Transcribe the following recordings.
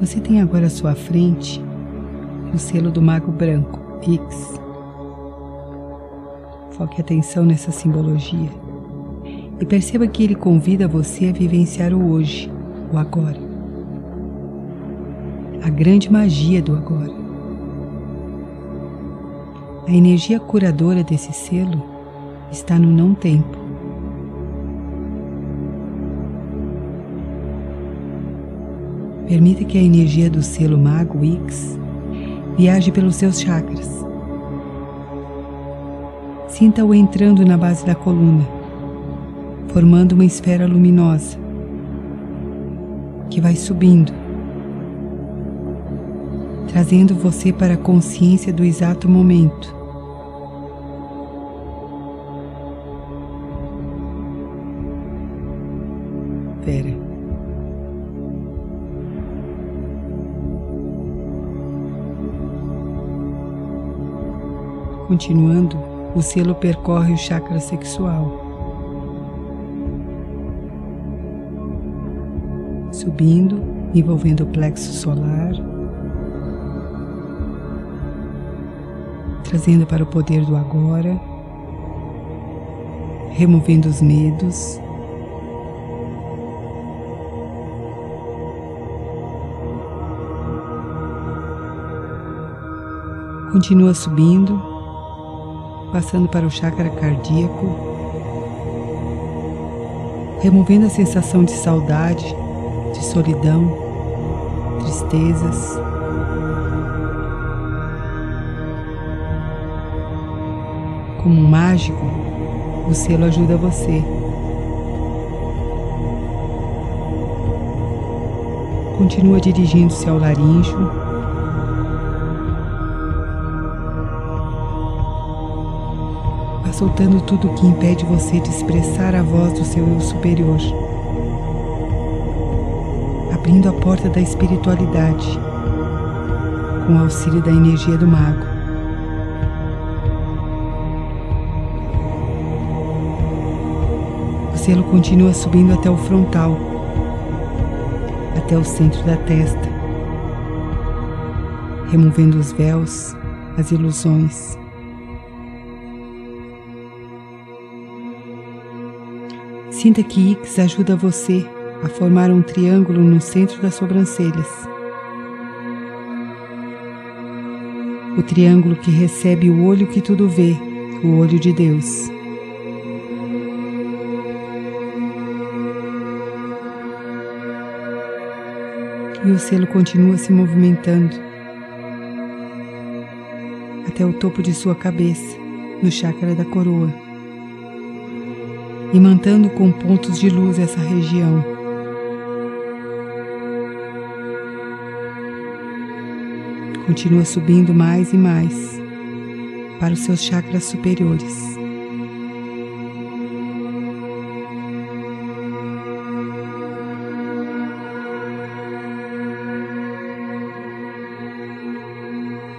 Você tem agora à sua frente o selo do Mago Branco, X. Foque atenção nessa simbologia e perceba que ele convida você a vivenciar o hoje, o agora. A grande magia do agora. A energia curadora desse selo está no não tempo. Permita que a energia do selo Mago X viaje pelos seus chakras. Sinta-o entrando na base da coluna, formando uma esfera luminosa que vai subindo, trazendo você para a consciência do exato momento. Continuando, o selo percorre o chakra sexual, subindo, envolvendo o plexo solar, trazendo para o poder do agora, removendo os medos. Continua subindo, passando para o chakra cardíaco, removendo a sensação de saudade, de solidão, tristezas. Como um mágico, o selo ajuda você. Continua dirigindo-se ao laríngeo soltando tudo o que impede você de expressar a voz do seu eu superior, abrindo a porta da espiritualidade com o auxílio da energia do mago. O selo continua subindo até o frontal, até o centro da testa, removendo os véus, as ilusões Sinta que X ajuda você a formar um triângulo no centro das sobrancelhas. O triângulo que recebe o olho que tudo vê, o olho de Deus. E o selo continua se movimentando até o topo de sua cabeça, no chakra da coroa imantando com pontos de luz essa região. Continua subindo mais e mais para os seus chakras superiores.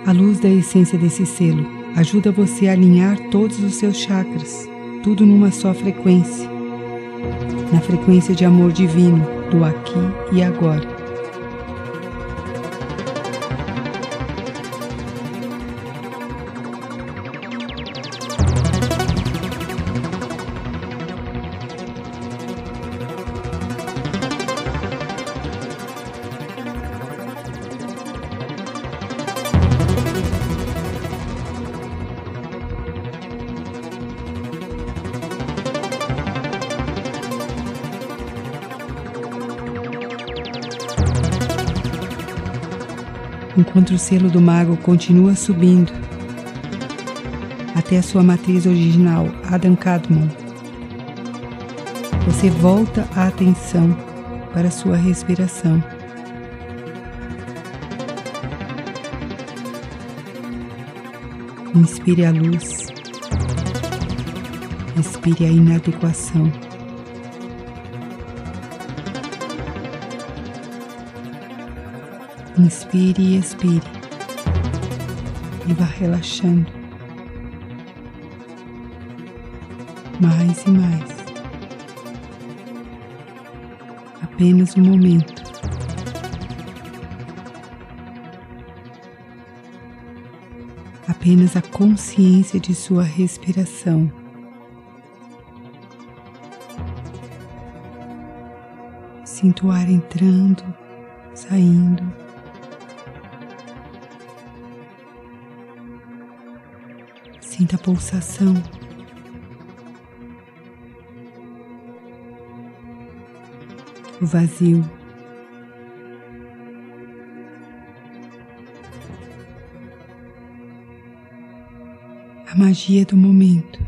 A luz da essência desse selo ajuda você a alinhar todos os seus chakras tudo numa só frequência, na frequência de amor divino do aqui e agora. Enquanto o selo do mago continua subindo até a sua matriz original, Adam Kadmon. Você volta a atenção para a sua respiração. Inspire a luz, expire a inadequação. Inspire e expire. E vá relaxando. Mais e mais. Apenas um momento. Apenas a consciência de sua respiração. Sinto o ar entrando, saindo. Sinta a pulsação. O vazio. A magia do momento.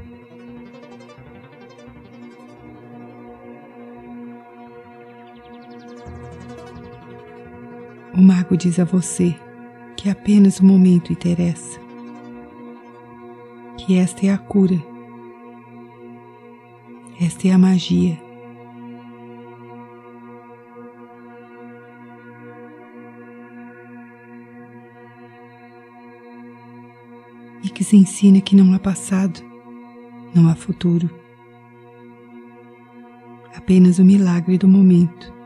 O mago diz a você que apenas o momento interessa, que esta é a cura, esta é a magia. E que se ensina que não há passado, não há futuro, apenas o milagre do momento.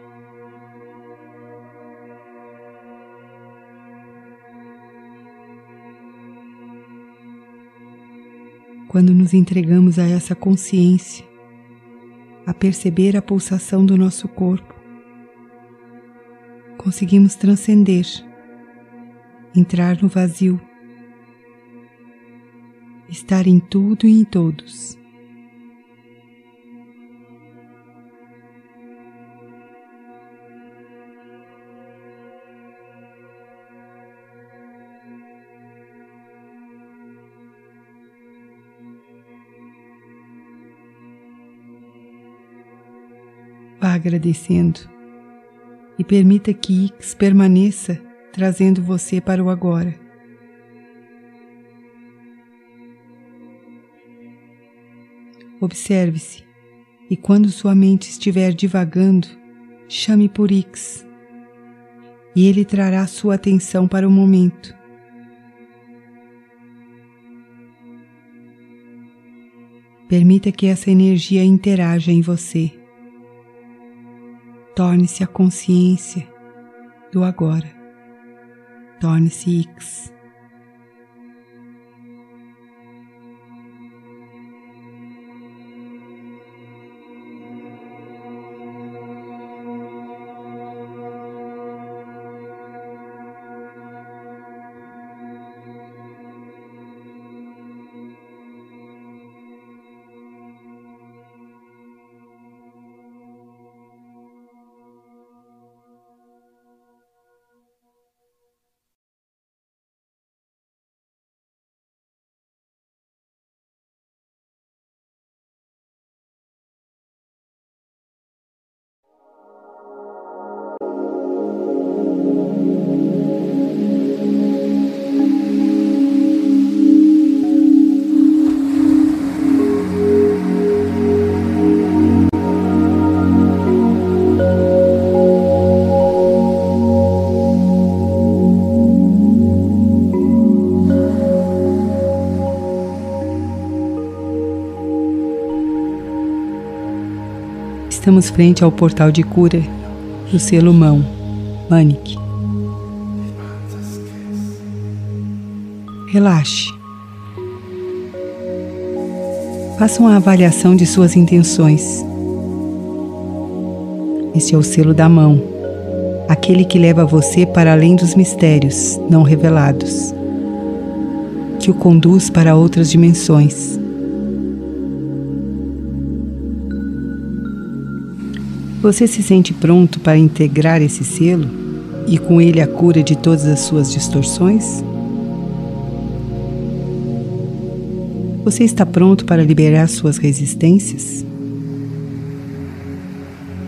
Quando nos entregamos a essa consciência, a perceber a pulsação do nosso corpo, conseguimos transcender, entrar no vazio, estar em tudo e em todos. Agradecendo e permita que Ix permaneça trazendo você para o agora. Observe-se e quando sua mente estiver divagando, chame por Ix e ele trará sua atenção para o momento. Permita que essa energia interaja em você. Torne-se a consciência do agora. Torne-se X. Estamos frente ao portal de cura do selo Mão, Manic. Relaxe. Faça uma avaliação de suas intenções. Este é o selo da mão, aquele que leva você para além dos mistérios não revelados, que o conduz para outras dimensões Você se sente pronto para integrar esse selo e com ele a cura de todas as suas distorções? Você está pronto para liberar suas resistências?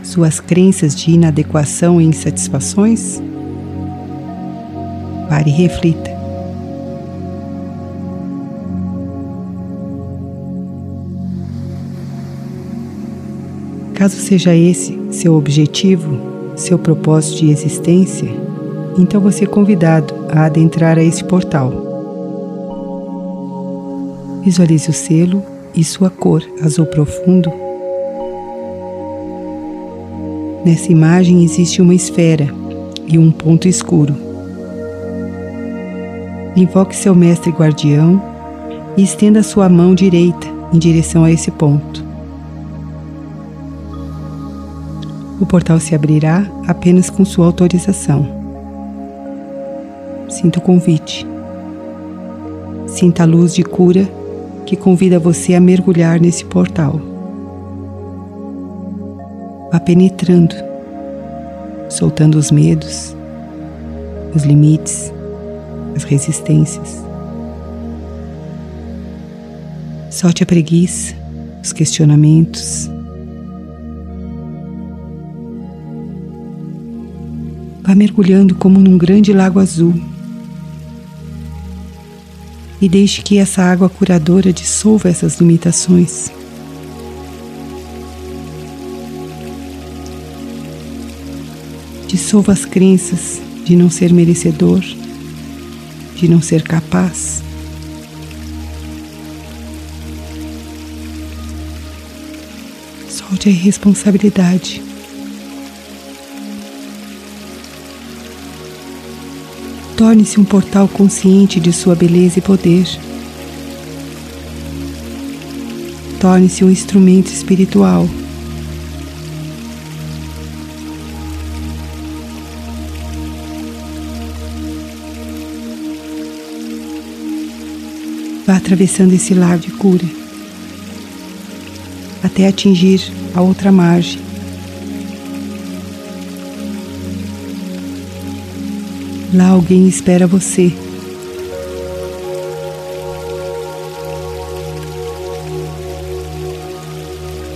Suas crenças de inadequação e insatisfações? Pare e reflita. Caso seja esse seu objetivo, seu propósito de existência, então você é convidado a adentrar a esse portal. Visualize o selo e sua cor azul profundo. Nessa imagem existe uma esfera e um ponto escuro. invoque seu mestre guardião e estenda sua mão direita em direção a esse ponto. O portal se abrirá apenas com sua autorização. Sinta o convite. Sinta a luz de cura que convida você a mergulhar nesse portal. Vá penetrando, soltando os medos, os limites, as resistências. Solte a preguiça, os questionamentos. Vá mergulhando como num grande lago azul. E deixe que essa água curadora dissolva essas limitações. Dissolva as crenças de não ser merecedor, de não ser capaz. Solte a irresponsabilidade. Torne-se um portal consciente de sua beleza e poder. Torne-se um instrumento espiritual Vá atravessando esse lago de cura até atingir a outra margem. Lá alguém espera você.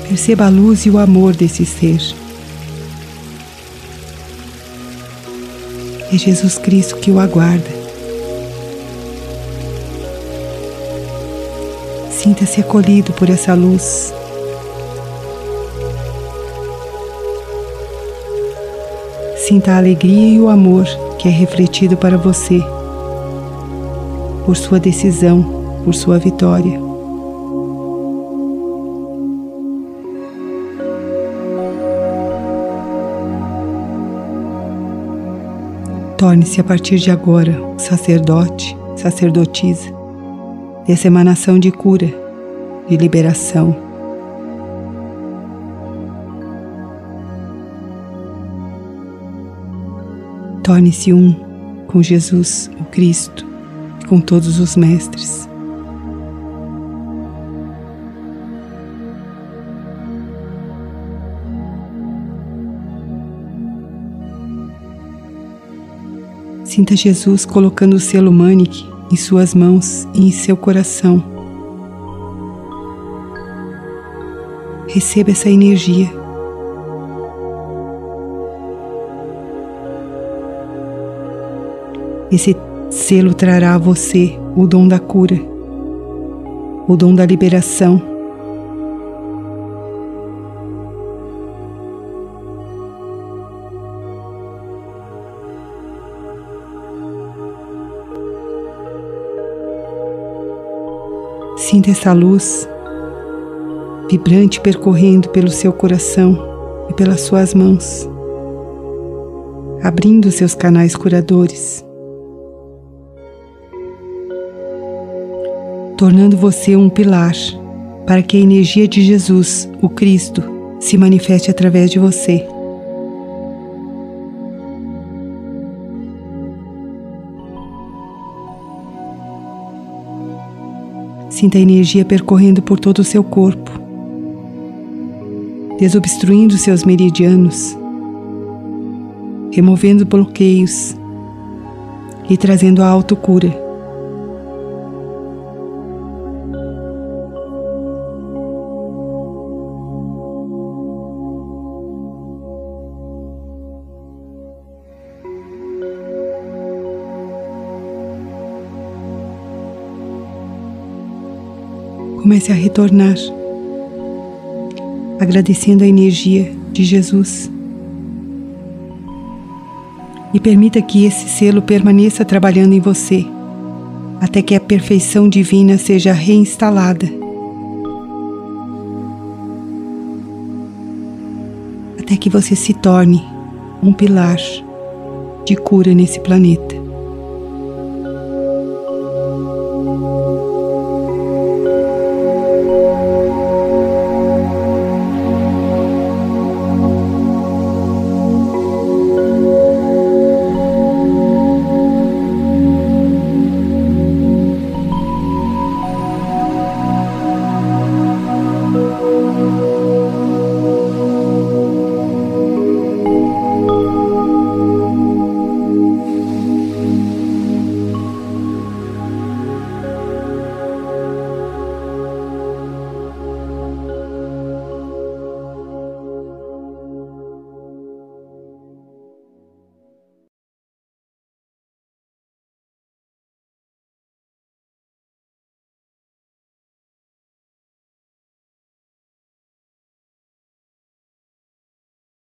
Perceba a luz e o amor desse ser. É Jesus Cristo que o aguarda. Sinta-se acolhido por essa luz. Sinta a alegria e o amor que é refletido para você, por sua decisão, por sua vitória. Torne-se a partir de agora sacerdote, sacerdotisa dessa emanação de cura, de liberação. Torne-se um com Jesus, o Cristo, e com todos os mestres. Sinta Jesus colocando o selo Manic em suas mãos e em seu coração. Receba essa energia. Esse selo trará a você o dom da cura, o dom da liberação. Sinta essa luz vibrante percorrendo pelo seu coração e pelas suas mãos, abrindo seus canais curadores, tornando você um pilar para que a energia de Jesus, o Cristo, se manifeste através de você. Sinta a energia percorrendo por todo o seu corpo, desobstruindo seus meridianos, removendo bloqueios e trazendo a autocura. Comece a retornar, agradecendo a energia de Jesus. E permita que esse selo permaneça trabalhando em você, até que a perfeição divina seja reinstalada. Até que você se torne um pilar de cura nesse planeta.